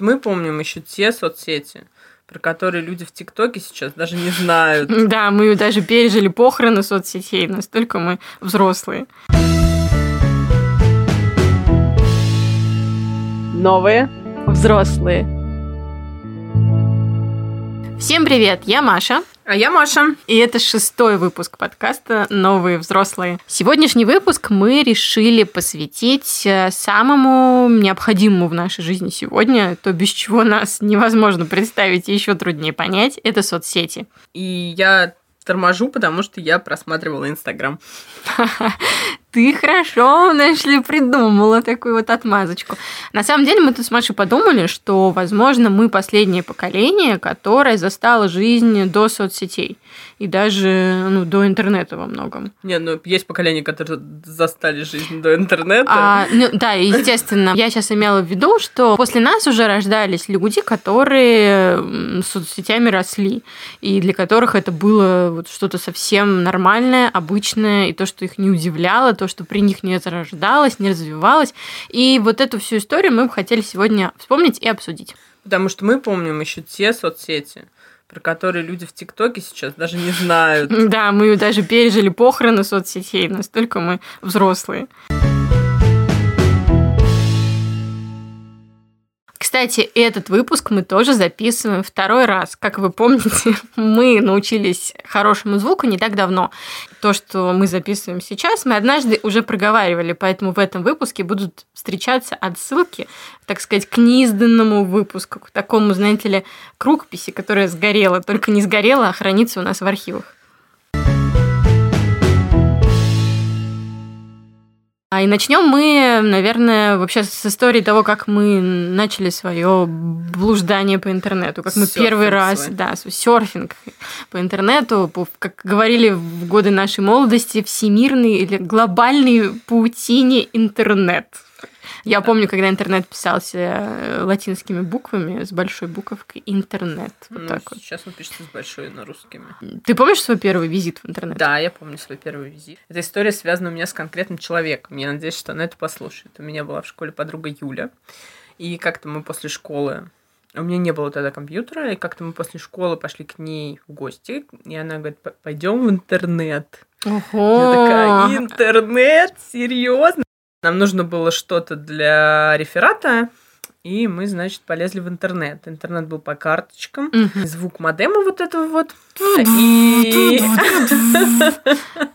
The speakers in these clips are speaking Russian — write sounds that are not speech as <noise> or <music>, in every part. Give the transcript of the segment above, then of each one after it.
Мы помним еще те соцсети, про которые люди в ТикТоке сейчас даже не знают. <laughs> Да, мы даже пережили похороны соцсетей, настолько мы взрослые. Новые взрослые. Всем привет, я Маша. А я Маша. И это шестой выпуск подкаста «Новые взрослые». Сегодняшний выпуск мы решили посвятить э, самому необходимому в нашей жизни сегодня, то без чего нас невозможно представить и еще труднее понять, это соцсети. И я торможу, потому что я просматривала Инстаграм. <laughs> Ты хорошо, нашли, придумала такую вот отмазочку. На самом деле мы тут с Машей подумали, что, возможно, мы последнее поколение, которое застало жизнь до соцсетей и даже ну, до интернета во многом. Не, ну есть поколение, которые застали жизнь до интернета. А, ну, да, естественно. Я сейчас имела в виду, что после нас уже рождались люди, которые с соцсетями росли, и для которых это было вот что-то совсем нормальное, обычное, и то, что их не удивляло, то, что при них не зарождалось, не развивалось. И вот эту всю историю мы бы хотели сегодня вспомнить и обсудить. Потому что мы помним еще те соцсети, про которые люди в ТикТоке сейчас даже не знают. <laughs> Да, мы даже пережили похороны соцсетей, настолько мы взрослые. Кстати, этот выпуск мы тоже записываем второй раз. Как вы помните, <laughs> мы научились хорошему звуку не так давно. То, что мы записываем сейчас, мы однажды уже проговаривали, поэтому в этом выпуске будут встречаться отсылки, так сказать, к неизданному выпуску, к такому, знаете ли, кругписи, которая сгорела, только не сгорела, а хранится у нас в архивах. А, и начнем мы, наверное, вообще с истории того, как мы начали свое блуждание по интернету, как мы серфинг первый раз, свой. да, серфинг по интернету, как говорили в годы нашей молодости, всемирный или глобальный паутине интернет. Я помню, когда интернет писался э, латинскими буквами с большой буковкой интернет. Вот ну, так вот. Сейчас он пишется с большой на русскими. Ты помнишь свой первый визит в интернет? Да, я помню свой первый визит. Эта история связана у меня с конкретным человеком. Я надеюсь, что она это послушает. У меня была в школе подруга Юля. И как-то мы после школы у меня не было тогда компьютера, и как-то мы после школы пошли к ней в гости, и она говорит, пойдем в интернет. Ого! Я такая, интернет? Серьезно? Нам нужно было что-то для реферата, и мы, значит, полезли в интернет. Интернет был по карточкам. Угу. Звук модема вот этого вот. И... <laughs>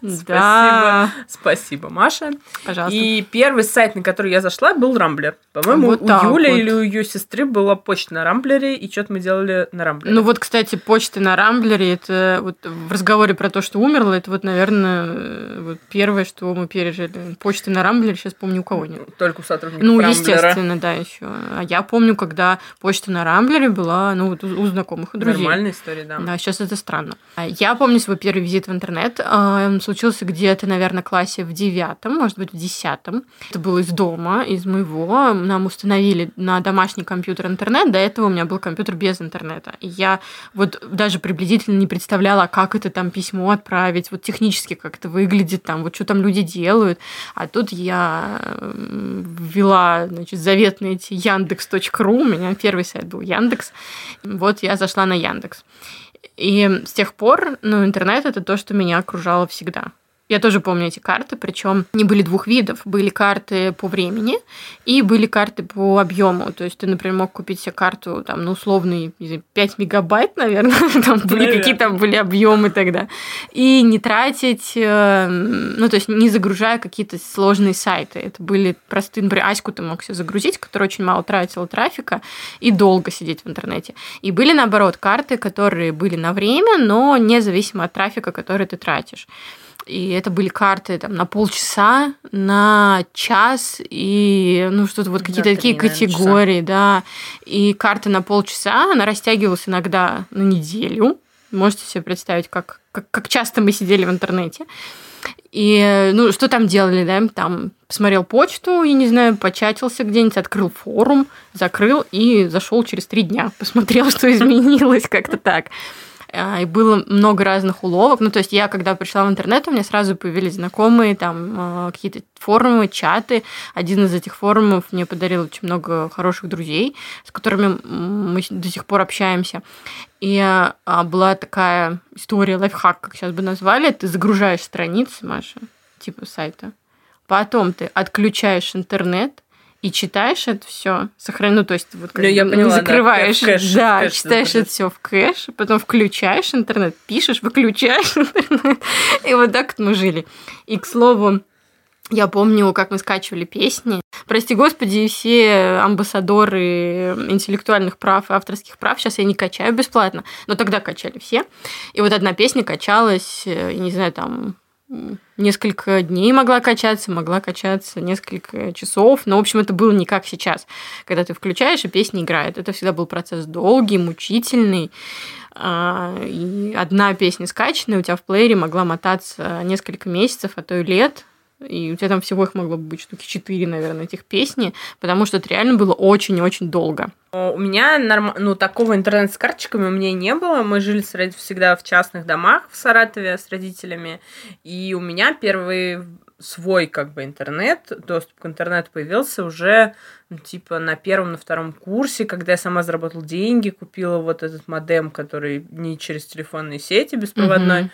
Спасибо. Спасибо, Маша. Пожалуйста. И первый сайт, на который я зашла, был Рамблер. По-моему, у Юли или у ее сестры была почта на Рамблере, и что-то мы делали на Рамблере. Ну вот, кстати, почта на Рамблере, это вот в разговоре про то, что умерла, это вот, наверное, вот первое, что мы пережили. Почта на Рамблере, сейчас помню, у кого нет. Только у сотрудников Ну, естественно, да, еще. А я помню, когда почта на Рамблере была, ну, вот у знакомых и друзей. Нормальная история, да. Да, сейчас это странно. А я помню свой первый визит в интернет. А, он случился где-то, наверное, классе в девятом, может быть, в десятом. Это было из дома, из моего. Нам установили на домашний компьютер интернет. До этого у меня был компьютер без интернета. И я вот даже приблизительно не представляла, как это там письмо отправить, вот технически как это выглядит, там, вот что там люди делают. А тут я ввела, значит, заветные эти Яндекс яндекс.ру, у меня первый сайт был Яндекс. Вот я зашла на Яндекс. И с тех пор, ну, интернет это то, что меня окружало всегда. Я тоже помню эти карты, причем они были двух видов. Были карты по времени и были карты по объему. То есть ты, например, мог купить себе карту, там, ну, условный 5 мегабайт, наверное, <laughs> там были какие-то были объемы тогда. И не тратить, э, ну, то есть не загружая какие-то сложные сайты. Это были простые, например, Аську ты мог себе загрузить, которая очень мало тратила трафика, и долго сидеть в интернете. И были, наоборот, карты, которые были на время, но независимо от трафика, который ты тратишь и это были карты там на полчаса, на час и ну что-то вот какие-то такие категории, часа. да. И карта на полчаса, она растягивалась иногда на неделю. Можете себе представить, как, как, как часто мы сидели в интернете. И, ну, что там делали, да? Там посмотрел почту, я не знаю, початился где-нибудь, открыл форум, закрыл и зашел через три дня, посмотрел, что <laughs> изменилось, как-то так. А, и было много разных уловок. Ну, то есть я, когда пришла в интернет, у меня сразу появились знакомые, там, а, какие-то форумы, чаты. Один из этих форумов мне подарил очень много хороших друзей, с которыми мы до сих пор общаемся. И а, была такая история, лайфхак, как сейчас бы назвали. Ты загружаешь страницы, Маша, типа сайта. Потом ты отключаешь интернет, и читаешь это все, сохрани, ну, то есть вот как ну, я поняла, закрываешь, да, кэш, да, кэш, читаешь это все в кэш, потом включаешь интернет, пишешь, выключаешь интернет, и вот так вот мы жили. И, к слову, я помню, как мы скачивали песни. Прости господи, все амбассадоры интеллектуальных прав и авторских прав сейчас я не качаю бесплатно, но тогда качали все. И вот одна песня качалась, э, я не знаю, там несколько дней могла качаться, могла качаться несколько часов. Но, в общем, это было не как сейчас, когда ты включаешь, и песня играет. Это всегда был процесс долгий, мучительный. А, и одна песня скачанная у тебя в плеере могла мотаться несколько месяцев, а то и лет. И у тебя там всего их могло быть штуки четыре, наверное, этих песни, потому что это реально было очень-очень долго. У меня норм... ну, такого интернета с карточками у меня не было. Мы жили всегда в частных домах в Саратове с родителями. И у меня первый свой как бы интернет, доступ к интернету появился уже ну, типа на первом, на втором курсе, когда я сама заработала деньги, купила вот этот модем, который не через телефонные сети беспроводной. Mm-hmm.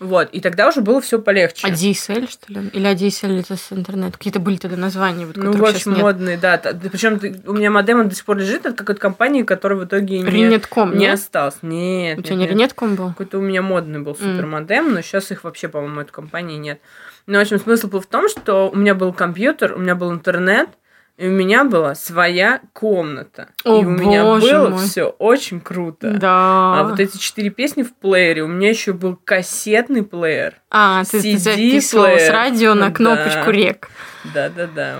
Вот, и тогда уже было все полегче. А DSL, что ли? Или ADSL это с интернет? Какие-то были тогда названия, вот, Ну, в общем, модные, да. Причем у меня модем до сих пор лежит от какой-то компании, которая в итоге не, Ренетком, не осталась. Нет. У тебя не Ренетком был? Какой-то у меня модный был супер модем, но сейчас их вообще, по-моему, этой компании нет. Но, в общем, смысл был в том, что у меня был компьютер, у меня был интернет, и у меня была своя комната. О, и у меня было мой. все очень круто. Да. А вот эти четыре песни в плеере, у меня еще был кассетный плеер. А, ты, ты записывал с радио на кнопочку да. рек. Да, да, да.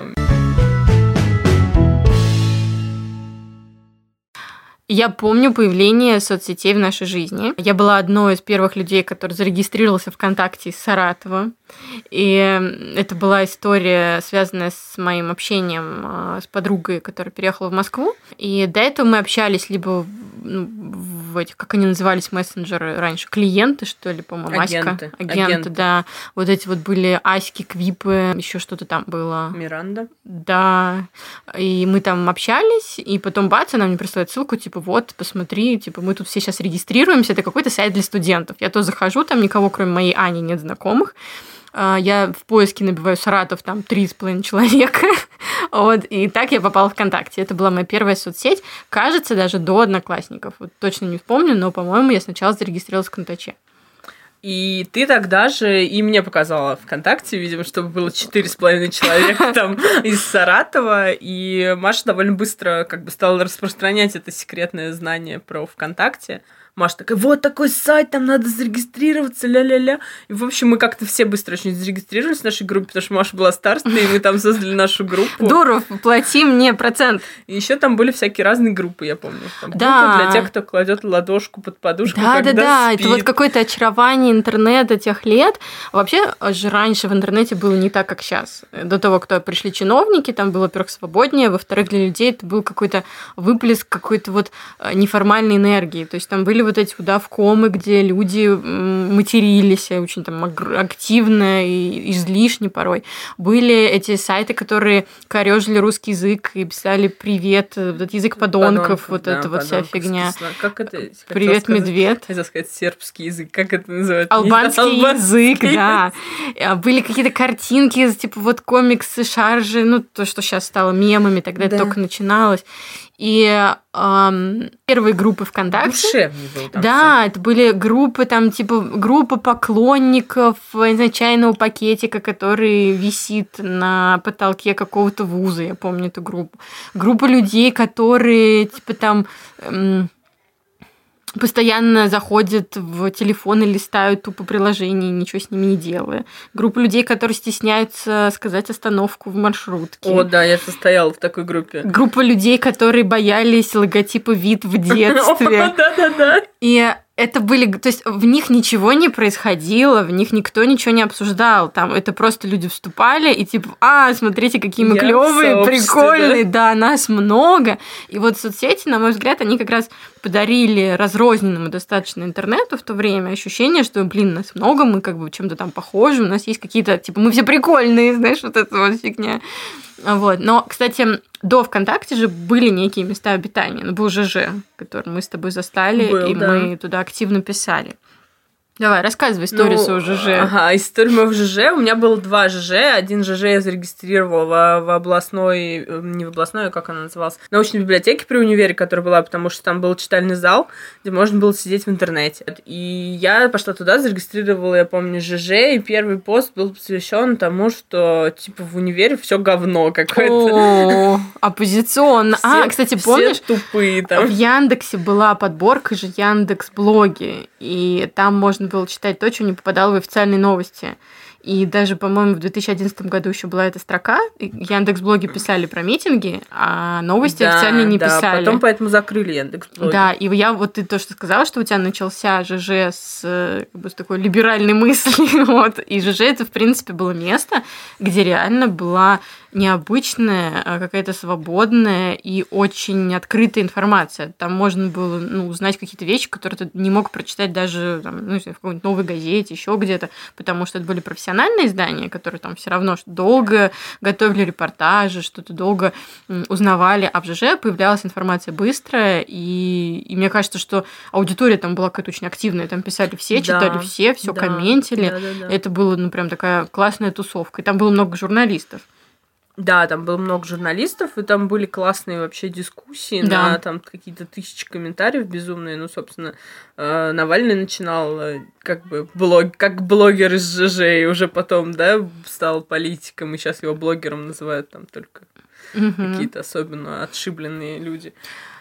Я помню появление соцсетей в нашей жизни. Я была одной из первых людей, который зарегистрировался ВКонтакте из Саратова. И это была история, связанная с моим общением а, с подругой, которая переехала в Москву. И до этого мы общались либо ну, в этих, как они назывались, мессенджеры раньше, клиенты, что ли, по-моему, агенты. Аська. Агенты, агенты, да. Вот эти вот были Аськи, Квипы, еще что-то там было. Миранда. Да. И мы там общались, и потом бац, она мне присылает ссылку, типа, вот, посмотри, типа, мы тут все сейчас регистрируемся, это какой-то сайт для студентов. Я то захожу, там никого, кроме моей Ани, нет знакомых. А, я в поиске набиваю Саратов, там, три с половиной человека. <laughs> вот, и так я попала в ВКонтакте. Это была моя первая соцсеть, кажется, даже до Одноклассников. Вот точно не вспомню, но, по-моему, я сначала зарегистрировалась в Контаче. И ты тогда же и мне показала ВКонтакте, видимо, чтобы было четыре с половиной человека <laughs> там из Саратова. И Маша довольно быстро как бы стала распространять это секретное знание про ВКонтакте. Маша такая, вот такой сайт, там надо зарегистрироваться, ля-ля-ля. И, в общем, мы как-то все быстро очень зарегистрировались в нашей группе, потому что Маша была старостой, и мы там создали нашу группу. Дуров, плати мне процент. И еще там были всякие разные группы, я помню. Там да. для тех, кто кладет ладошку под подушку, Да, когда да, да. спит. Это вот какое-то очарование интернета тех лет. Вообще же раньше в интернете было не так, как сейчас. До того, кто пришли чиновники, там было, во-первых, свободнее, во-вторых, для людей это был какой-то выплеск какой-то вот э, неформальной энергии. То есть там были вот эти да, в комы, где люди матерились очень там активно и излишне порой. Были эти сайты, которые корежили русский язык и писали «Привет», вот этот язык подонков, подонков вот да, это вот вся фигня. Как это? «Привет, сказать, медведь». Хотела сказать сербский язык. Как это называется? Албанский, Албанский язык, да. А, были какие-то картинки, типа вот комиксы, шаржи, ну, то, что сейчас стало мемами, тогда да. это только начиналось. И эм, первые группы ВКонтакте. Был там Да, все. это были группы, там, типа, группа поклонников изначального пакетика, который висит на потолке какого-то вуза, я помню эту группу. Группа людей, которые, типа, там... Эм, постоянно заходят в телефон и листают тупо приложение, ничего с ними не делая. Группа людей, которые стесняются сказать остановку в маршрутке. О, да, я состояла в такой группе. Группа людей, которые боялись логотипа вид в <laughs> детстве. Да-да-да. И это были, то есть в них ничего не происходило, в них никто ничего не обсуждал. Там это просто люди вступали и типа, а, смотрите, какие мы клевые, прикольные, да? да, нас много. И вот соцсети, на мой взгляд, они как раз подарили разрозненному достаточно интернету в то время ощущение, что, блин, нас много, мы как бы чем-то там похожи, у нас есть какие-то, типа, мы все прикольные, знаешь, вот эта вот фигня. Вот. Но, кстати, до ВКонтакте же были некие места обитания. Ну, был ЖЖ, который мы с тобой застали, был, и да. мы туда активно писали. Давай, рассказывай историю ну, своего ЖЖ. Ага, историю моего ЖЖ. У меня было два ЖЖ. Один ЖЖ я зарегистрировала в, областной, э, не в областной, а как она называлась, научной библиотеке при универе, которая была, потому что там был читальный зал, где можно было сидеть в интернете. И я пошла туда, зарегистрировала, я помню, ЖЖ, и первый пост был посвящен тому, что типа в универе все говно какое-то. О, оппозиционно. А, кстати, помнишь? тупые там. В Яндексе была подборка же Яндекс блоги, и там можно было читать то, что не попадало в официальные новости. И даже, по-моему, в 2011 году еще была эта строка. Яндекс блоги писали про митинги, а новости да, официально не да, писали. Потом поэтому закрыли Яндекс блоги. Да, и я вот ты то, что сказала, что у тебя начался ЖЖ с, как бы, с такой либеральной <laughs> мыслью. вот. И ЖЖ это, в принципе, было место, где реально была необычная, а какая-то свободная и очень открытая информация. Там можно было ну, узнать какие-то вещи, которые ты не мог прочитать даже там, ну, в какой-нибудь новой газете, еще где-то, потому что это были профессиональные издания, которые там все равно долго готовили репортажи, что-то долго узнавали, а в ЖЖ появлялась информация быстрая, и, и мне кажется, что аудитория там была какая-то очень активная, там писали все, читали да, все, все да, комментили. Да, да, да. Это было, ну, прям такая классная тусовка. И там было много журналистов. Да, там было много журналистов, и там были классные вообще дискуссии да. на там какие-то тысячи комментариев безумные. Ну, собственно, э, Навальный начинал э, как бы блог, как блогер из ЖЖ, и уже потом, да, стал политиком, и сейчас его блогером называют там только угу. какие-то особенно отшибленные люди.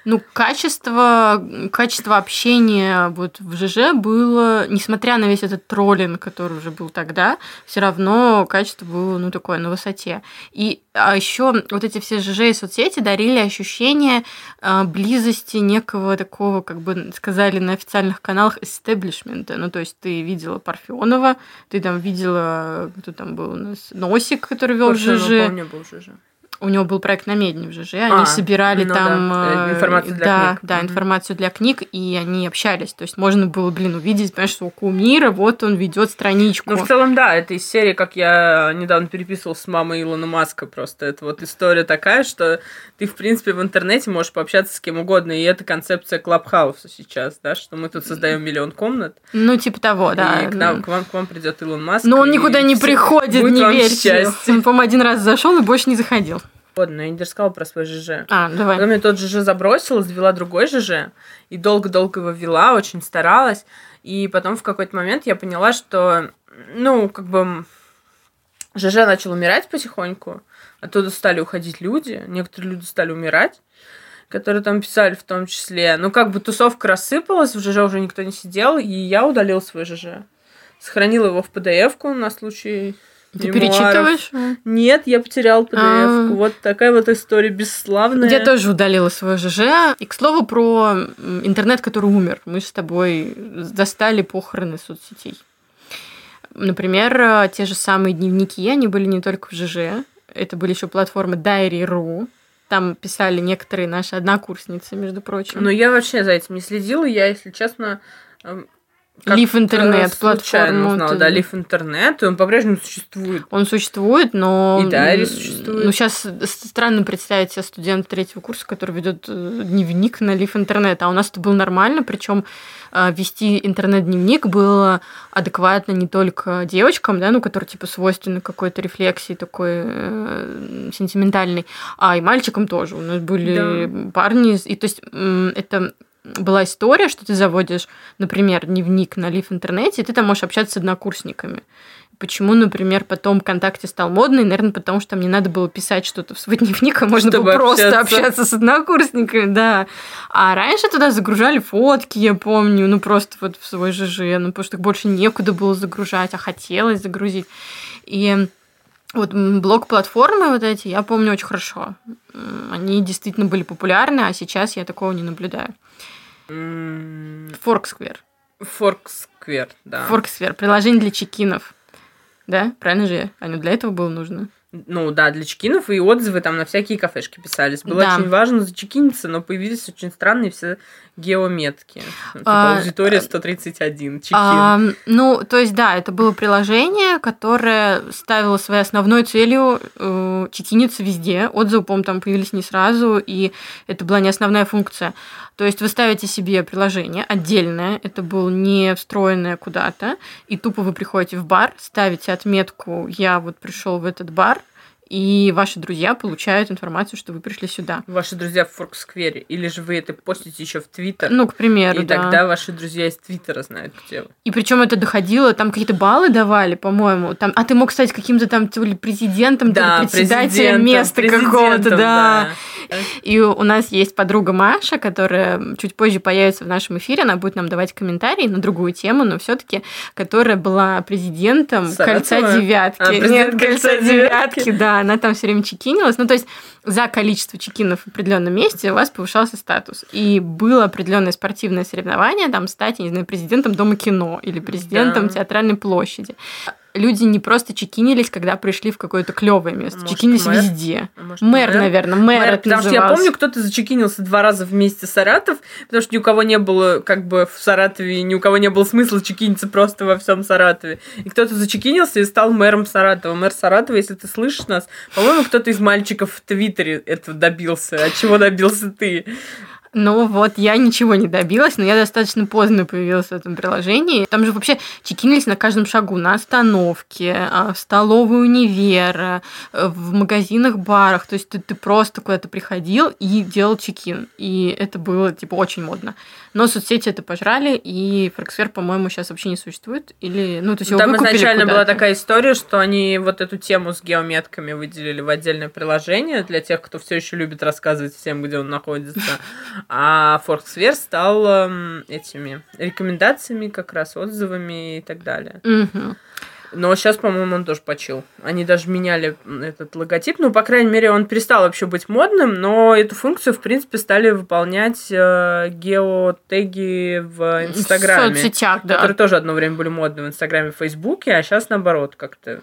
Ну, качество, качество общения вот в ЖЖ было, несмотря на весь этот троллинг, который уже был тогда, все равно качество было, ну, такое, на высоте. И а еще вот эти все ЖЖ и соцсети дарили ощущение э, близости некого такого, как бы сказали на официальных каналах, эстеблишмента. Ну, то есть ты видела Парфенова, ты там видела, кто там был у нас, Носик, который вел ЖЖ. Помню, был ЖЖ у него был проект на Медне в ЖЖ, они а, собирали ну там да. Э, информацию для да, книг. Да, информацию для книг, и они общались. То есть можно было, блин, увидеть, понимаешь, что у кумира вот он ведет страничку. Ну, в целом, да, это из серии, как я недавно переписывал с мамой Илона Маска просто. Это вот история такая, что ты, в принципе, в интернете можешь пообщаться с кем угодно, и это концепция Клабхауса сейчас, да, что мы тут создаем миллион комнат. Ну, типа того, да. И к, нам, к, вам, к вам придет Илон Маск. Но он никуда не приходит, не верьте. Он, по-моему, один раз зашел и больше не заходил но я не рассказала про свой ЖЖ. А, давай. Потом я тот ЖЖ забросила, завела другой ЖЖ, и долго-долго его вела, очень старалась. И потом в какой-то момент я поняла, что, ну, как бы, ЖЖ начал умирать потихоньку, оттуда стали уходить люди, некоторые люди стали умирать которые там писали в том числе. Ну, как бы тусовка рассыпалась, в ЖЖ уже никто не сидел, и я удалил свой ЖЖ. Сохранила его в PDF-ку на случай ты перечитываешь? Нет, я потерял PDF. А. Вот такая вот история бесславная. Я тоже удалила свой ЖЖ. И, к слову, про интернет, который умер. Мы с тобой достали похороны соцсетей. Например, те же самые дневники, они были не только в ЖЖ. Это были еще платформы Diary.ru. Там писали некоторые наши однокурсницы, между прочим. Но я вообще за этим не следила. Я, если честно, Лив интернет платформу. узнала, ты... да, Лив интернет, и он по-прежнему существует. Он существует, но... И Дайри существует. Ну, сейчас странно представить себе студент третьего курса, который ведет э, дневник на Лив интернет, а у нас это было нормально, причем э, вести интернет-дневник было адекватно не только девочкам, да, ну, которые типа свойственны какой-то рефлексии такой э, сентиментальной, а и мальчикам тоже. У нас были да. парни, и то есть это была история, что ты заводишь, например, дневник на Лив интернете, и ты там можешь общаться с однокурсниками. Почему, например, потом ВКонтакте стал модный? Наверное, потому что мне надо было писать что-то в свой <laughs> дневник, а можно Чтобы было просто общаться. общаться с однокурсниками, да. А раньше туда загружали фотки, я помню, ну просто вот в свой ЖЖ, ну потому что больше некуда было загружать, а хотелось загрузить. И вот блок-платформы вот эти, я помню очень хорошо. Они действительно были популярны, а сейчас я такого не наблюдаю. Форксквер. Форксквер, да. Форксквер, приложение для чекинов. Да, правильно же? Оно для этого было нужно. Ну да, для чекинов и отзывы там на всякие кафешки писались. Было Да. очень важно зачекиниться, но появились очень странные все геометки. Типа А, аудитория э, 131, чекин. А, ну, то есть, да, это было приложение, которое ставило своей основной целью э, чекиниться везде. Отзывы, по-моему, там появились не сразу, и это была не основная функция. То есть вы ставите себе приложение отдельное, это было не встроенное куда-то, и тупо вы приходите в бар, ставите отметку «Я вот пришел в этот бар», и ваши друзья получают информацию, что вы пришли сюда. Ваши друзья в Форксквере. Или же вы это постите еще в Твиттер. Ну, к примеру, и да. тогда ваши друзья из Твиттера знают, где вы. И причем это доходило, там какие-то баллы давали, по-моему. Там, а ты мог стать каким-то там то ли президентом, то ли председателем места какого-то, президентом, да. И у нас есть подруга Маша, которая чуть позже появится в нашем эфире. Она будет нам давать комментарии на другую тему, но все-таки, которая была президентом Саратова? кольца девятки. А, президент Нет, «Кольца девятки». девятки, Она там все время чекинилась. Ну, то есть за количество чекинов в определенном месте у вас повышался статус. И было определенное спортивное соревнование, там стать, я не знаю, президентом Дома кино или президентом Да. театральной площади. Люди не просто чекинились, когда пришли в какое-то клевое место. Может, чекинились мэр? везде. А может, Мэр, наверное, мэр, Мэр, это потому что я называлось. помню, кто-то зачекинился два раза вместе с Саратов, потому что ни у кого не было, как бы, в Саратове, ни у кого не было смысла чекиниться просто во всем Саратове. И кто-то зачекинился и стал мэром Саратова. Мэр Саратова, если ты слышишь нас, по-моему, кто-то из мальчиков в Твиттере этого добился. А чего добился ты? Ну вот, я ничего не добилась, но я достаточно поздно появилась в этом приложении. Там же вообще чекинились на каждом шагу, на остановке, а, в столовой универа, в магазинах, барах. То есть ты, ты просто куда-то приходил и делал чекин. И это было, типа, очень модно. Но соцсети это пожрали, и Фрексфер, по-моему, сейчас вообще не существует. Или, ну, то есть его Там изначально была такая история, что они вот эту тему с геометками выделили в отдельное приложение для тех, кто все еще любит рассказывать всем, где он находится. А Форксвер стал эм, этими рекомендациями, как раз отзывами и так далее. Но сейчас, по-моему, он тоже почил. Они даже меняли этот логотип. Ну, по крайней мере, он перестал вообще быть модным, но эту функцию, в принципе, стали выполнять э, геотеги в Инстаграме. В соцсетях, да. Которые тоже одно время были модны в Инстаграме и Фейсбуке, а сейчас наоборот как-то.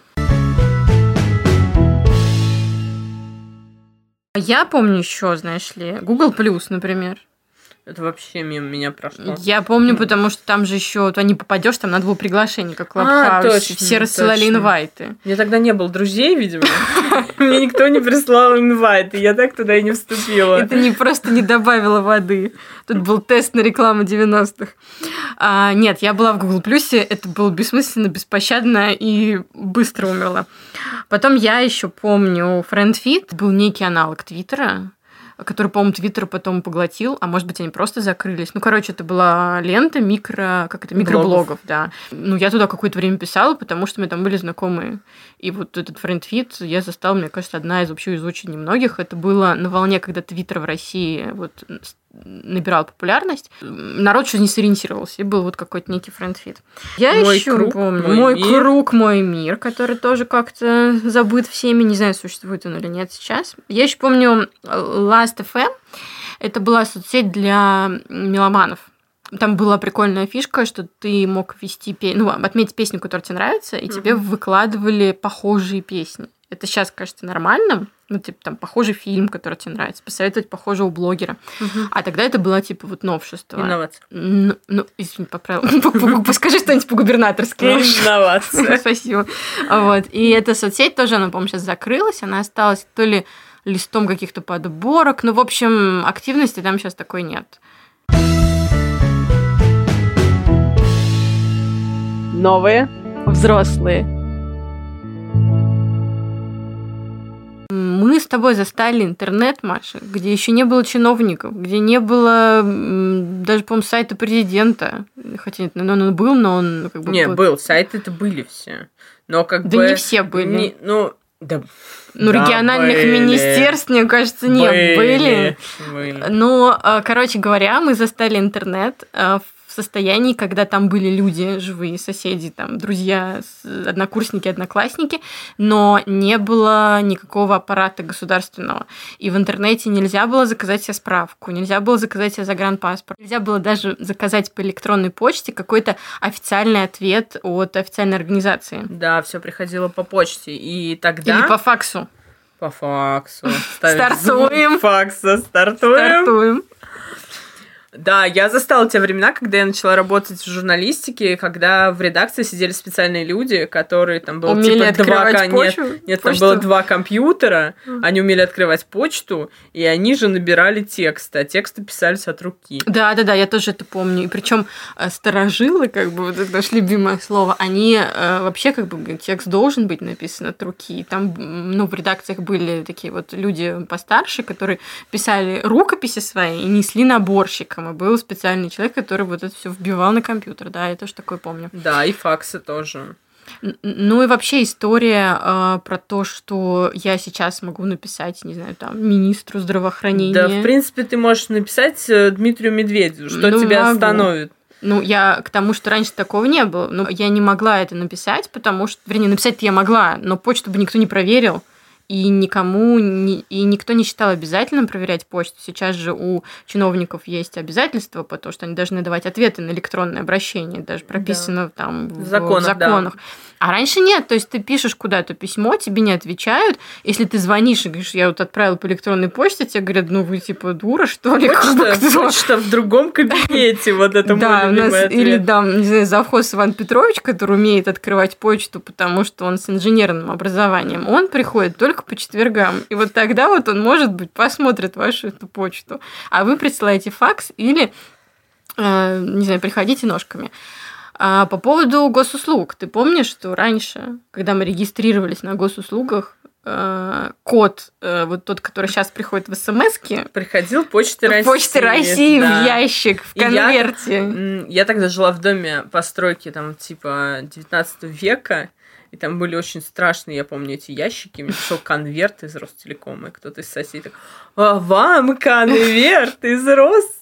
Я помню еще, знаешь ли, Google Plus, например. Это вообще мимо меня прошло. Я помню, потому что там же еще туда не попадешь, там надо было приглашение, как А, Клабхаусе. точно, Все рассылали точно. инвайты. Мне тогда не было друзей, видимо. <laughs> Мне никто не прислал инвайт, и я так туда и не вступила. Это не просто не добавила воды. Тут был тест на рекламу 90-х. А, нет, я была в Google Плюсе, это было бессмысленно, беспощадно и быстро умерла. Потом я еще помню FriendFit, был некий аналог Твиттера, который, по-моему, Твиттер потом поглотил, а может быть, они просто закрылись. Ну, короче, это была лента микро... Как это? Микроблогов, да. Ну, я туда какое-то время писала, потому что у меня там были знакомые. И вот этот FriendFit я застала, мне кажется, одна из вообще из очень немногих. Это было на волне, когда Твиттер в России вот набирал популярность. Народ еще не сориентировался, и был вот какой-то некий FriendFit. Я Мой еще круг, помню. мой Мой мир. круг, мой мир, который тоже как-то забыт всеми. Не знаю, существует он или нет сейчас. Я еще помню Last.fm. Это была соцсеть для меломанов. Там была прикольная фишка, что ты мог вести, ну, отметить песню, которая тебе нравится, и тебе выкладывали похожие песни. Это сейчас кажется нормальным, ну, типа, там, похожий фильм, который тебе нравится, посоветовать похожего блогера. А тогда это было, типа, вот новшество. Инновация. Ну, ну, извини, поправил. <laughs> Скажи что-нибудь по-губернаторски. Инновация. <laughs> Спасибо. Вот. И эта соцсеть тоже, она, по-моему, сейчас закрылась. Она осталась то ли листом каких-то подборок. Ну, в общем, активности там сейчас такой нет. Новые. Взрослые. Мы с тобой застали интернет, Маша, где еще не было чиновников, где не было даже, по-моему, сайта президента. Хотя нет, ну, он был, но он как бы... Не, был- был, сайты-то были все. Но как Да бы... не все были. не- ну, да, Ну, да, региональных были. министерств, мне кажется, не были. были. Ну, э, короче говоря, мы застали интернет в состоянии, когда там были люди, живые соседи, там, друзья, однокурсники, одноклассники, но не было никакого аппарата государственного. И в интернете нельзя было заказать себе справку, нельзя было заказать себе загранпаспорт, нельзя было даже заказать по электронной почте какой-то официальный ответ от официальной организации. Да, все приходило по почте. И тогда... Или по факсу. По факсу. <laughs> Стартуем. Факса, стартуем. Стартуем. Да, я застала те времена, когда я начала работать в журналистике, когда в редакции сидели специальные люди, которые там было Умели типа два открывать нет, почву- нет, там почту? было два компьютера, они умели открывать почту, и они же набирали тексты, а тексты писались от руки. Да, да, да, я тоже это помню. И причем старожилы, как бы вот это наше любимое слово, они э, вообще как бы текст должен быть написан от руки. И там, ну, в редакциях были такие вот люди постарше, которые писали рукописи свои и несли наборщикам. И был специальный человек, который вот это все вбивал на компьютер. Да, я тоже такое помню. Да, и факсы тоже. Ну и вообще история э, про то, что я сейчас могу написать, не знаю, там, министру здравоохранения. Да, в принципе, ты можешь написать э, Дмитрию Медведеву, что Ну, тебя могу. остановит. Ну, я к тому, что раньше такого не было. Но я не могла это написать, потому что, вернее, написать я могла, но почту бы никто не проверил. И никому, ни- и никто не считал обязательным проверять почту. Сейчас же у чиновников есть обязательства, потому что они должны давать ответы на электронное обращение, даже прописано там в, В законах, в законах. А раньше нет, то есть ты пишешь куда-то письмо, тебе не отвечают. Если ты звонишь и говоришь, я вот отправил по электронной почте, тебе говорят, ну вы типа дура, что ли? Как бы Почта, кто?» почта в другом кабинете, вот это да, у нас или там, не знаю, завхоз Иван Петрович, который умеет открывать почту, потому что он с инженерным образованием, он приходит только по четвергам. И вот тогда вот он, может быть, посмотрит вашу эту почту. А вы присылаете факс или, э, не знаю, приходите ножками. А по поводу госуслуг. Ты помнишь, что раньше, когда мы регистрировались на госуслугах, э, код, э, вот тот, который сейчас приходит в смс Приходил Почты России. Почты России да. в ящик, в И я- конверте. М, Я тогда жила в доме постройки там типа 19 века, и там были очень страшные, я помню, эти ящики. Мне пришел конверт из Ростелекома, и кто-то из соседей так, а вам конверт из Ростелекома?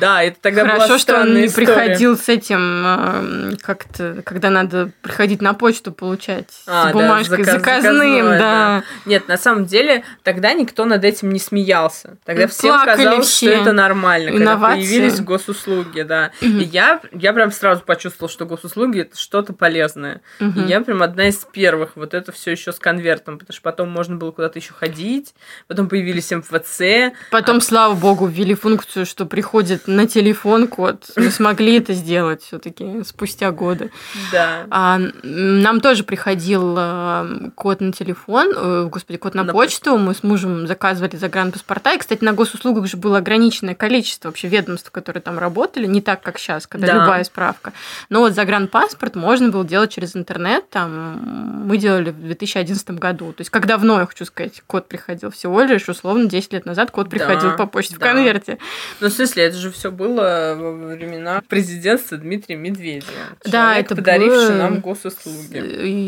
Да, это тогда была Хорошо, что он не история. приходил с этим э, как-то, когда надо приходить на почту получать А, с да, бумажкой заказ- заказным, заказное, да. Нет, на самом деле, тогда никто над этим не смеялся. Тогда Ну, всем плакали казалось, все. что это нормально, когда Инновации. появились госуслуги, да. И я, я прям сразу почувствовала, что госуслуги это что-то полезное. Мгм. И я прям одна из первых. Вот это все еще с конвертом, потому что потом можно было куда-то еще ходить, потом появились МФЦ. Потом, слава богу, ввели функцию, что приходит на телефон код. Мы смогли это сделать все-таки спустя годы. Да. А, нам тоже приходил э, код на телефон, э, господи, код на, На почту. Мы с мужем заказывали загранпаспорта. И, кстати, на госуслугах же было ограниченное количество вообще ведомств, которые там работали, не так, как сейчас, когда Да. любая справка. Но вот загранпаспорт можно было делать через интернет. Там мы делали в 2011 году. То есть, как давно, я хочу сказать, код приходил? Всего лишь, условно, 10 лет назад код приходил Да, по почте в да. Конверте. Ну, в смысле, это же все было во времена президентства Дмитрия Медведева. Да, Человек, это подаривший было- нам госуслуги.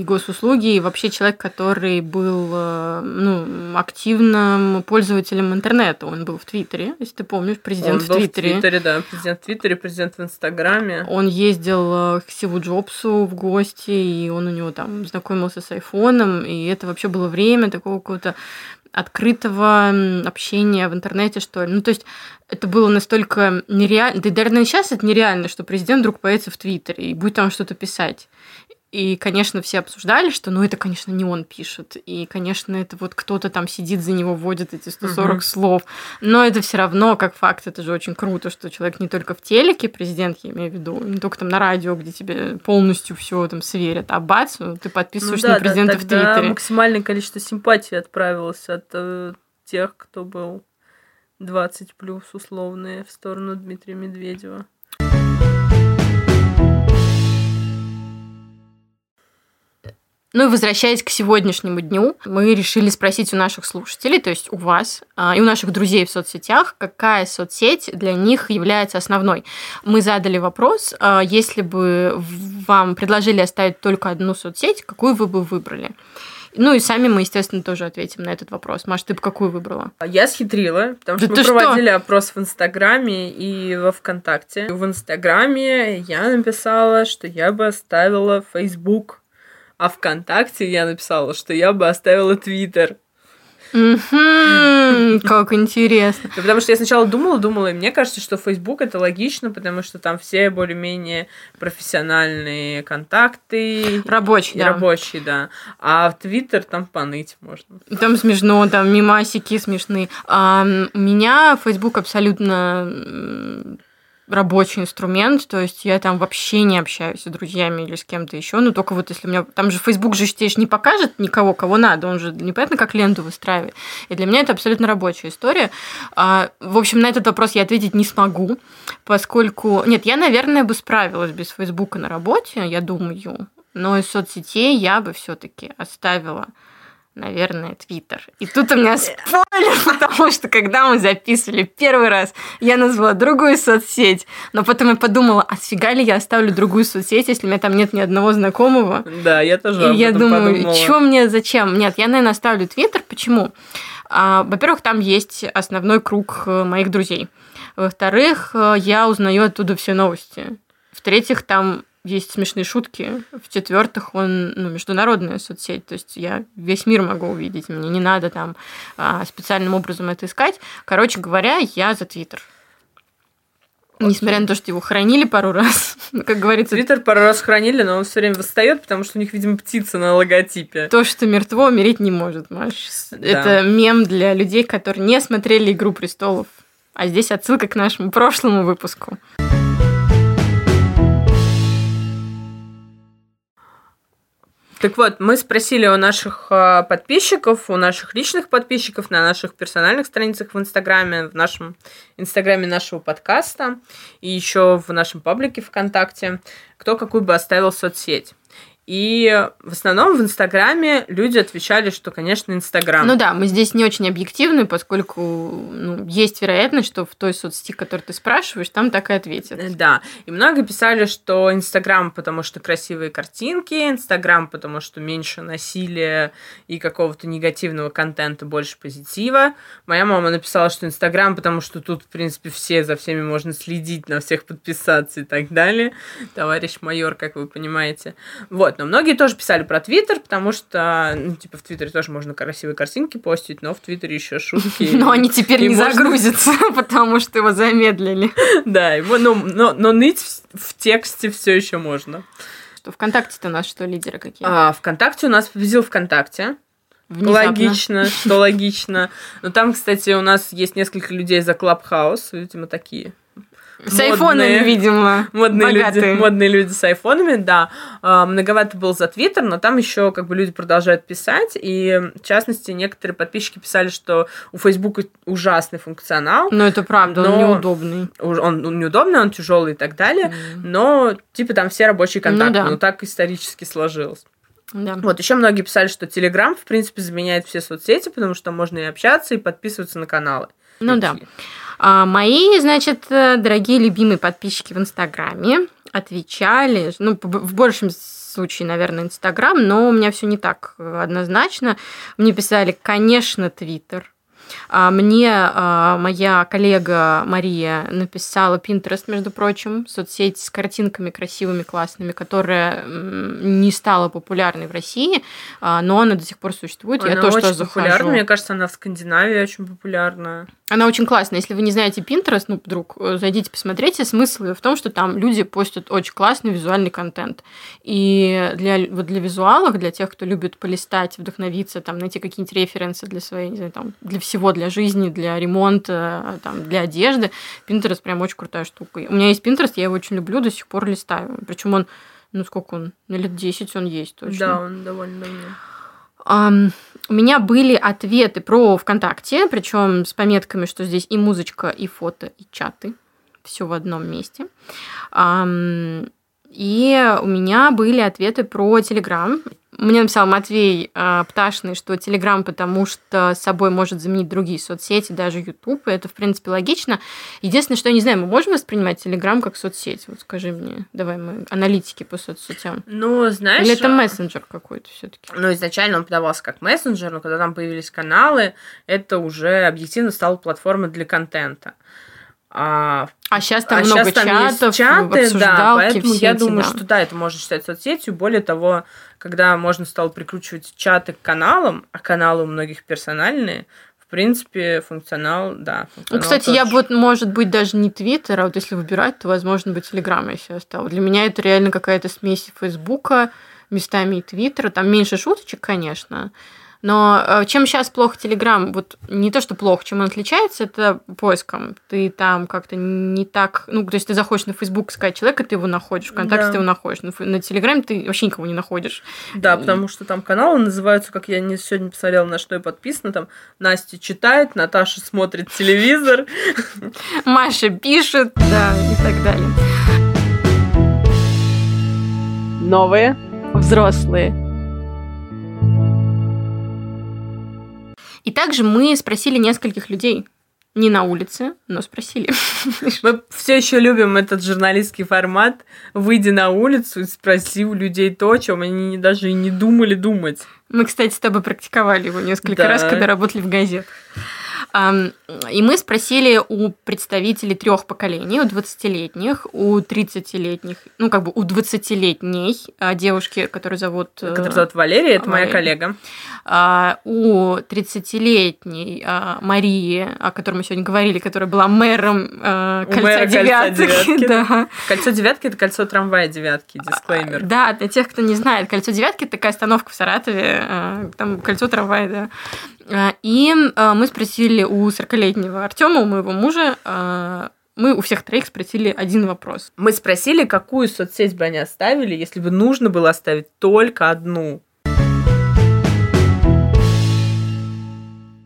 и госуслуги, и вообще человек, который был э, ну, активным пользователем интернета. Он был в Твиттере, если ты помнишь, президент Он в Твиттере. в Твиттере, да. Президент в Твиттере, президент в Инстаграме. Он ездил э, к Стиву Джобсу в гости, и он у него там знакомился с айфоном, и это вообще было время такого какого-то открытого общения в интернете, что ли. Ну, то есть это было настолько нереально. Да наверное, сейчас это нереально, что президент вдруг появится в Твиттере и будет там что-то писать. И, конечно, все обсуждали, что, ну, это, конечно, не он пишет. И, конечно, это вот кто-то там сидит за него, вводит эти 140 Мгм. слов. Но это все равно, как факт, это же очень круто, что человек не только в телеке, президент, я имею в виду, не только там на радио, где тебе полностью все там сверят, а бац, ты Ну подписываешься да, на да, президента в тогда Твиттере. максимальное количество симпатий отправилось от э, тех, кто был 20 плюс условные в сторону Дмитрия Медведева. Ну и возвращаясь к сегодняшнему дню, мы решили спросить у наших слушателей, то есть у вас а, и у наших друзей в соцсетях, какая соцсеть для них является основной. Мы задали вопрос, а, если бы вам предложили оставить только одну соцсеть, какую вы бы выбрали? Ну и сами мы, естественно, тоже ответим на этот вопрос. Маш, ты бы какую выбрала? Я схитрила, потому Да что мы что? проводили опрос в Инстаграме и во Вконтакте. В Инстаграме я написала, что я бы оставила Фейсбук, а ВКонтакте я написала, что я бы оставила Твиттер. Как интересно. Потому что я сначала думала, думала, и мне кажется, что Facebook это логично, потому что там все более-менее профессиональные контакты. Рабочий, И да. рабочие, да. А в Твиттер там поныть можно. Там смешно, там мимасики смешные. А, меня Facebook абсолютно рабочий инструмент, то есть я там вообще не общаюсь с друзьями или с кем-то еще, но только вот если у меня... Там же Facebook же ж не покажет никого, кого надо, он же непонятно как ленту выстраивает. И для меня это абсолютно рабочая история. А, в общем, на этот вопрос я ответить не смогу, поскольку... Нет, я, наверное, бы справилась без Фейсбука на работе, я думаю, но из соцсетей я бы все таки оставила Наверное, Твиттер. И тут у меня спойлер, <laughs> потому что когда мы записывали первый раз, я назвала другую соцсеть. Но потом я подумала, а сфига ли я оставлю другую соцсеть, если у меня там нет ни одного знакомого? Да, я тоже об И я этом думаю, подумала. что мне, зачем? Нет, я, наверное, оставлю Твиттер. Почему? А, Во-первых, там есть основной круг э, моих друзей. Во-вторых, э, я узнаю оттуда все новости. В-третьих, там есть смешные шутки. В-четвертых, он ну, международная соцсеть. То есть я весь мир могу увидеть. Мне не надо там а, специальным образом это искать. Короче говоря, я за Твиттер. Несмотря на то, что его хранили пару раз, <laughs> как говорится, Твиттер пару раз хранили, но он все время восстает, потому что у них, видимо, птица на логотипе. То, что мертво, умереть не может, Маш. Да. Это мем для людей, которые не смотрели «Игру престолов». А здесь отсылка к нашему прошлому выпуску. Так вот, мы спросили у наших а, подписчиков, у наших личных подписчиков на наших персональных страницах в Инстаграме, в нашем Инстаграме нашего подкаста и еще в нашем паблике ВКонтакте, кто какую бы оставил соцсеть. И в основном в Инстаграме люди отвечали, что, конечно, Инстаграм. Ну да, мы здесь не очень объективны, поскольку ну, есть вероятность, что в той соцсети, которую ты спрашиваешь, там так и ответят. Э, Да, и много писали, что Инстаграм, потому что красивые картинки, Инстаграм, потому что меньше насилия и какого-то негативного контента, больше позитива. Моя мама написала, что Инстаграм, потому что тут, в принципе, все, за всеми можно следить, на всех подписаться и так далее. Товарищ майор, как вы понимаете. Вот, но многие тоже писали про Твиттер, потому что, ну, типа, в Твиттере тоже можно красивые картинки постить, но в Твиттере еще шутки. <laughs> Но они теперь не загрузятся, <laughs> потому что его замедлили. <laughs> Да, его, но, ныть в, в тексте все еще можно. Что ВКонтакте-то у нас что, лидеры какие? А ВКонтакте у нас победил ВКонтакте. Внезапно. Логично, что логично. Но там, кстати, у нас есть несколько людей за Клабхаус, видимо, такие. С айфонами, модные. видимо. Модные люди, модные люди с айфонами, да. А, Многовато был за Твиттер, но там еще как бы люди продолжают писать. И, в частности, некоторые подписчики писали, что у Фейсбука ужасный функционал. Ну, это правда, он Но- неудобный. Уж Он, он неудобный, он тяжелый и так далее. М, Но, типа, там все рабочие контакты. Ну да. Ну, так исторически сложилось. Да. Вот, еще многие писали, что Телеграм, в принципе, заменяет все соцсети, потому что можно и общаться, и подписываться на каналы. Ну да. А мои, значит, э, дорогие любимые подписчики в Инстаграме отвечали, ну, в большем случае, наверное, Инстаграм, но у меня все не так э, однозначно. Мне писали, конечно, Твиттер. А Мне а, моя коллега Мария написала Pinterest, между прочим, соцсеть с картинками красивыми, классными, которая не стала популярной в России, а, но она до сих пор существует. Я Она тоже очень популярна. Мне кажется, она в Скандинавии очень популярна. Она очень классная. Если вы не знаете Pinterest, ну, вдруг э, зайдите, посмотрите. Смысл в том, что там люди постят очень классный визуальный контент. И для, вот для визуалов, для тех, кто любит полистать, вдохновиться, там, найти какие-нибудь референсы для своей, не знаю, там, для всего, для жизни, для ремонта, там, для одежды, Pinterest прям очень крутая штука. У меня есть Pinterest, я его очень люблю, до сих пор листаю. Причем он, ну, сколько он? На лет 10 он есть точно. Да, он довольно давно. Ам, у меня были ответы про ВКонтакте, причем с пометками, что здесь и музычка, и фото, и чаты. Все в одном месте. Ам, и у меня были ответы про Телеграм. мне написал Матвей э, Пташный, что Телеграм, потому что с собой может заменить другие соцсети, даже и это, в принципе, логично. Единственное, что я не знаю, мы можем воспринимать Телеграм как соцсеть? Вот скажи мне, давай мы аналитики по соцсетям. Ну, знаешь... Или это мессенджер какой-то все таки Ну, изначально он подавался как мессенджер, но когда там появились каналы, это уже объективно стала платформа для контента. А, а сейчас там а много сейчас там чатов, чаты, да, поэтому я эти, думаю, да. что да, это можно считать соцсетью. Более того, когда можно стало прикручивать чаты к каналам, а каналы у многих персональные, в принципе, функционал, да. Ну, функционал ну, кстати, тоже. я бы, может быть, даже не Твиттер, а вот если выбирать, то, возможно, бы Телеграм я сейчас стал. Для меня это реально какая-то смесь Фейсбука, местами и Твиттера. Там меньше шуточек, конечно, но э, чем сейчас плохо Telegram, вот не то, что плохо, чем он отличается, это поиском. Ты там как-то не так... Ну, то есть ты заходишь на Facebook искать человека, ты его находишь, в ВКонтакте да. ты его находишь. На, на Телеграме ты вообще никого не находишь. Да, потому что там каналы называются, как я не сегодня посмотрела, на что я подписана, там Настя читает, Наташа смотрит телевизор. Маша пишет, да, и так далее. Новые взрослые И также мы спросили нескольких людей, не на улице, но спросили. Мы все еще любим этот журналистский формат. Выйди на улицу и спроси у людей то, о чем они даже и не думали думать. Мы, кстати, с тобой практиковали его несколько да. раз, когда работали в газетах. И мы спросили у представителей трех поколений, у 20-летних, у 30-летних, ну, как бы у 20-летней а, девушки, которую зовут... Э, которую зовут Валерия, это Валерия. моя коллега. А, у 30-летней а, Марии, о которой мы сегодня говорили, которая была мэром девятки. Кольца <laughs> девятки. да. Кольцо девятки это кольцо трамвая девятки, дисклеймер. Да, для тех, кто не знает, кольцо девятки это такая остановка в Саратове, там кольцо трамвая, да. А, и а, мы спросили у 40-летнего Артема, у моего мужа, а, мы у всех троих спросили один вопрос. Мы спросили, какую соцсеть бы они оставили, если бы нужно было оставить только одну.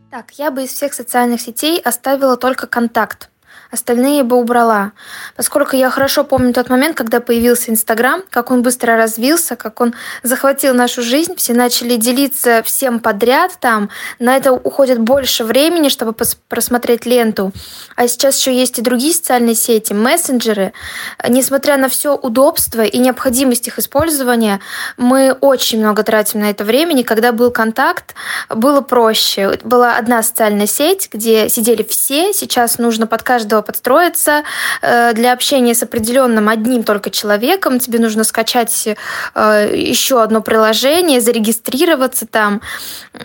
Так, я бы из всех социальных сетей оставила только контакт остальные бы убрала. Поскольку я хорошо помню тот момент, когда появился Инстаграм, как он быстро развился, как он захватил нашу жизнь, все начали делиться всем подряд там, на это уходит больше времени, чтобы просмотреть ленту. А сейчас еще есть и другие социальные сети, мессенджеры. Несмотря на все удобство и необходимость их использования, мы очень много тратим на это времени. Когда был контакт, было проще. Была одна социальная сеть, где сидели все, сейчас нужно под каждого этого подстроиться. Э, для общения с определенным одним только человеком тебе нужно скачать э, еще одно приложение, зарегистрироваться там.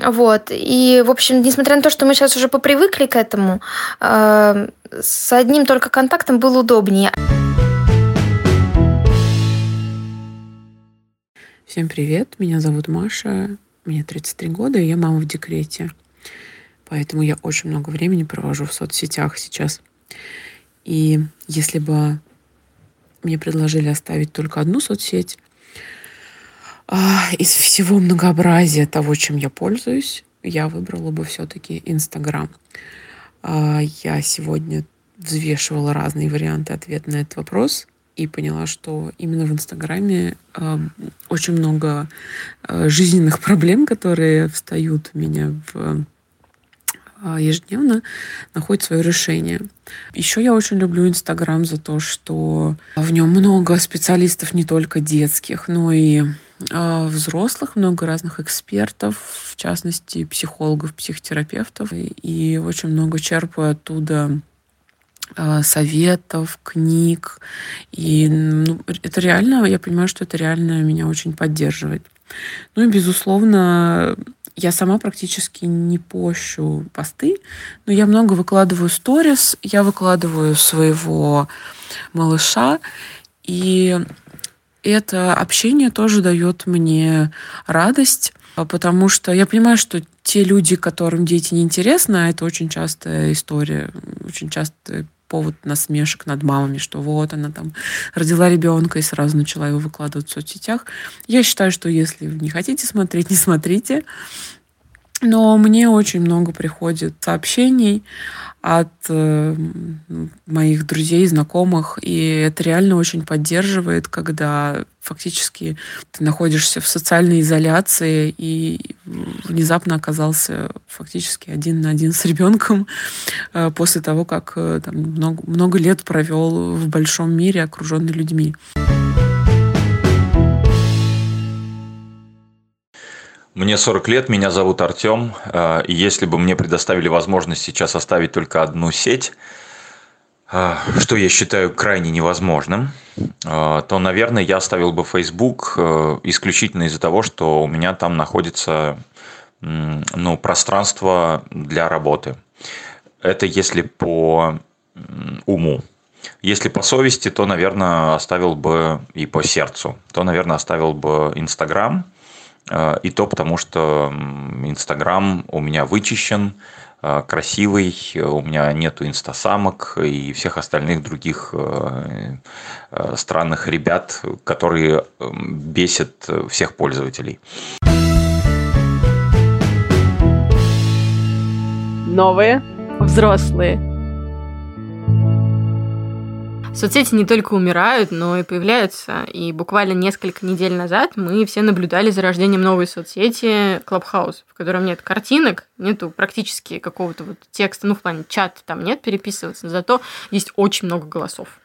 Вот. И, в общем, несмотря на то, что мы сейчас уже попривыкли к этому, э, с одним только контактом было удобнее. Всем привет, меня зовут Маша, мне 33 года, и я мама в декрете. Поэтому я очень много времени провожу в соцсетях сейчас. И если бы мне предложили оставить только одну соцсеть, а, из всего многообразия того, чем я пользуюсь, я выбрала бы все-таки Инстаграм. А, я сегодня взвешивала разные варианты ответа на этот вопрос и поняла, что именно в Инстаграме э, очень много э, жизненных проблем, которые встают у меня в ежедневно находит свое решение. Еще я очень люблю Инстаграм за то, что в нем много специалистов не только детских, но и а, взрослых, много разных экспертов, в частности, психологов, психотерапевтов. И очень много черпаю оттуда а, советов, книг. И ну, это реально, я понимаю, что это реально меня очень поддерживает. Ну и, безусловно, я сама практически не пощу посты, но я много выкладываю сторис, я выкладываю своего малыша, и это общение тоже дает мне радость, потому что я понимаю, что те люди, которым дети неинтересны, а это очень частая история, очень часто повод насмешек над мамами, что вот она там родила ребенка и сразу начала его выкладывать в соцсетях. Я считаю, что если не хотите смотреть, не смотрите. Но мне очень много приходит сообщений от э, моих друзей, знакомых, и это реально очень поддерживает, когда фактически ты находишься в социальной изоляции и внезапно оказался фактически один на один с ребенком э, после того, как э, там, много, много лет провел в большом мире, окруженный людьми. Мне 40 лет, меня зовут Артем. Э, если бы мне предоставили возможность сейчас оставить только одну сеть, э, что я считаю крайне невозможным, э, то, наверное, я оставил бы Facebook исключительно из-за того, что у меня там находится ну, пространство для работы. Это если по уму. Если по совести, то, наверное, оставил бы и по сердцу. То, наверное, оставил бы Инстаграм – и то потому, что Инстаграм у меня вычищен, э, красивый, у меня нету инстасамок и всех остальных других э, странных ребят, которые бесят всех пользователей. Новые взрослые Соцсети не только умирают, но и появляются. И буквально несколько недель назад мы все наблюдали за рождением новой соцсети Clubhouse, в котором нет картинок, нету практически какого-то вот текста, ну, в плане чата там нет переписываться, зато есть очень много голосов.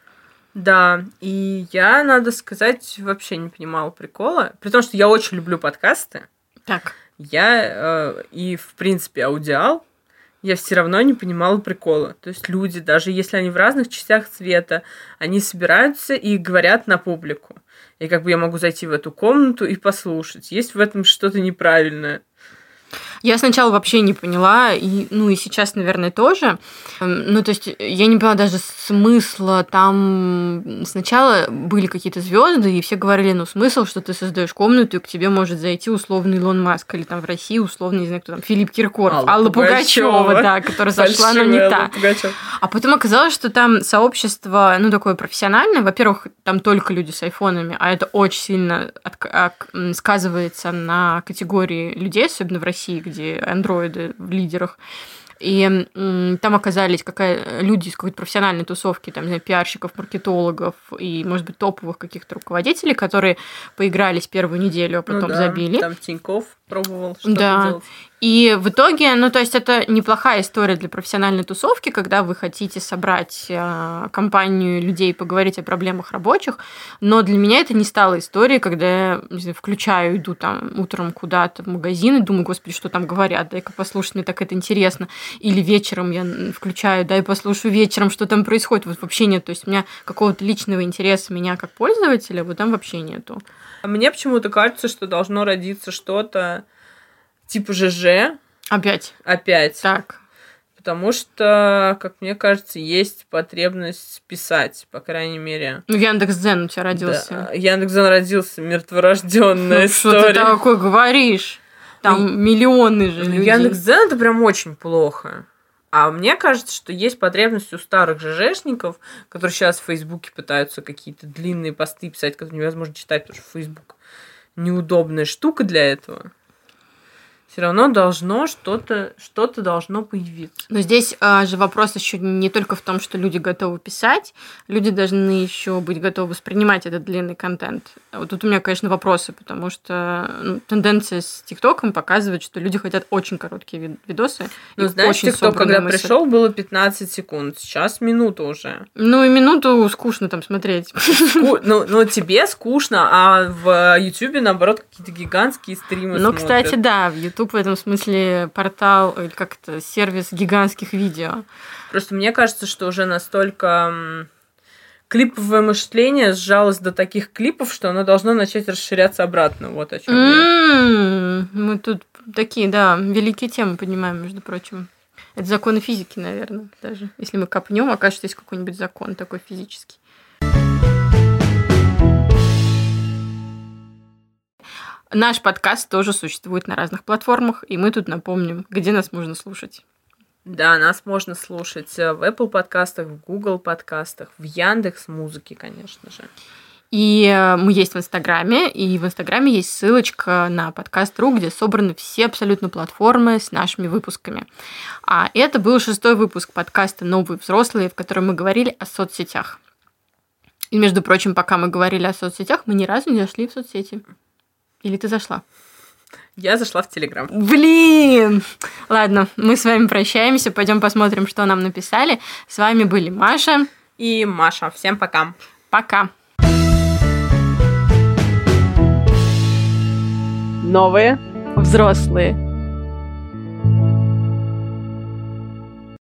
Да, и я, надо сказать, вообще не понимала прикола, при том, что я очень люблю подкасты. Так. Я э, и, в принципе, аудиал, я все равно не понимала прикола. То есть люди, даже если они в разных частях цвета, они собираются и говорят на публику. И как бы я могу зайти в эту комнату и послушать. Есть в этом что-то неправильное. Я сначала вообще не поняла, и, ну и сейчас, наверное, тоже. Эм, ну, то есть я не поняла даже смысла. Там сначала были какие-то звезды, и все говорили, ну, смысл, что ты создаешь комнату, и к тебе может зайти условный Илон Маск, или там в России условный, не знаю, кто там, Филипп Киркоров, Алла, Алла Пугачева, Пугачева, да, которая зашла, но не та. А потом оказалось, что там сообщество, ну, такое профессиональное. Во-первых, там только люди с айфонами, а это очень сильно сказывается на категории людей, особенно в России, где андроиды в лидерах. И там оказались какая, люди из какой-то профессиональной тусовки, там, не знаю, пиарщиков, маркетологов и, может быть, топовых каких-то руководителей, которые поигрались первую неделю, а потом ну да, забили. Там Тиньков пробовал что-то да. делать. И в итоге, ну, то есть это неплохая история для профессиональной тусовки, когда вы хотите собрать э, компанию людей, поговорить о проблемах рабочих, но для меня это не стало историей, когда я не знаю, включаю, иду там утром куда-то в магазин и думаю, господи, что там говорят, дай-ка послушать, мне так это интересно. Или вечером я включаю, дай послушаю вечером, что там происходит. Вот вообще нет. То есть у меня какого-то личного интереса меня как пользователя вот там вообще нету. А мне почему-то кажется, что должно родиться что-то типа ЖЖ. Опять. Опять. Так. Потому что, как мне кажется, есть потребность писать, по крайней мере. Ну, Яндекс.Дзен у тебя родился. Да, Яндекс.Дзен родился, мертворожденная ну, история. Что ты такое говоришь? Там ну, миллионы же людей. Яндекс.Дзен это прям очень плохо. А мне кажется, что есть потребность у старых ЖЖшников, которые сейчас в Фейсбуке пытаются какие-то длинные посты писать, которые невозможно читать, потому что Фейсбук неудобная штука для этого все равно должно что-то что должно появиться. Но здесь а, же вопрос еще не только в том, что люди готовы писать, люди должны еще быть готовы воспринимать этот длинный контент. Вот тут у меня, конечно, вопросы, потому что ну, тенденция с ТикТоком показывает, что люди хотят очень короткие видосы. Ну, знаешь, ТикТок, когда мысль. пришел, было 15 секунд, сейчас минута уже. Ну, и минуту скучно там смотреть. Ску... Ну, ну, тебе скучно, а в Ютубе, наоборот, какие-то гигантские стримы Ну, кстати, да, в YouTube YouTube в этом смысле портал или как-то сервис гигантских видео. Просто мне кажется, что уже настолько клиповое мышление сжалось до таких клипов, что оно должно начать расширяться обратно. Вот о чем mm-hmm. я. Мы тут такие, да, великие темы поднимаем, между прочим. Это законы физики, наверное, даже. Если мы копнем, окажется, есть какой-нибудь закон такой физический. Наш подкаст тоже существует на разных платформах, и мы тут напомним, где нас можно слушать. Да, нас можно слушать в Apple подкастах, в Google подкастах, в Яндекс музыке, конечно же. И э, мы есть в Инстаграме, и в Инстаграме есть ссылочка на подкаст.ру, где собраны все абсолютно платформы с нашими выпусками. А это был шестой выпуск подкаста «Новые взрослые», в котором мы говорили о соцсетях. И, между прочим, пока мы говорили о соцсетях, мы ни разу не зашли в соцсети. Или ты зашла? Я зашла в Телеграм. Блин! Ладно, мы с вами прощаемся, пойдем посмотрим, что нам написали. С вами были Маша и Маша. Всем пока. Пока. Новые взрослые.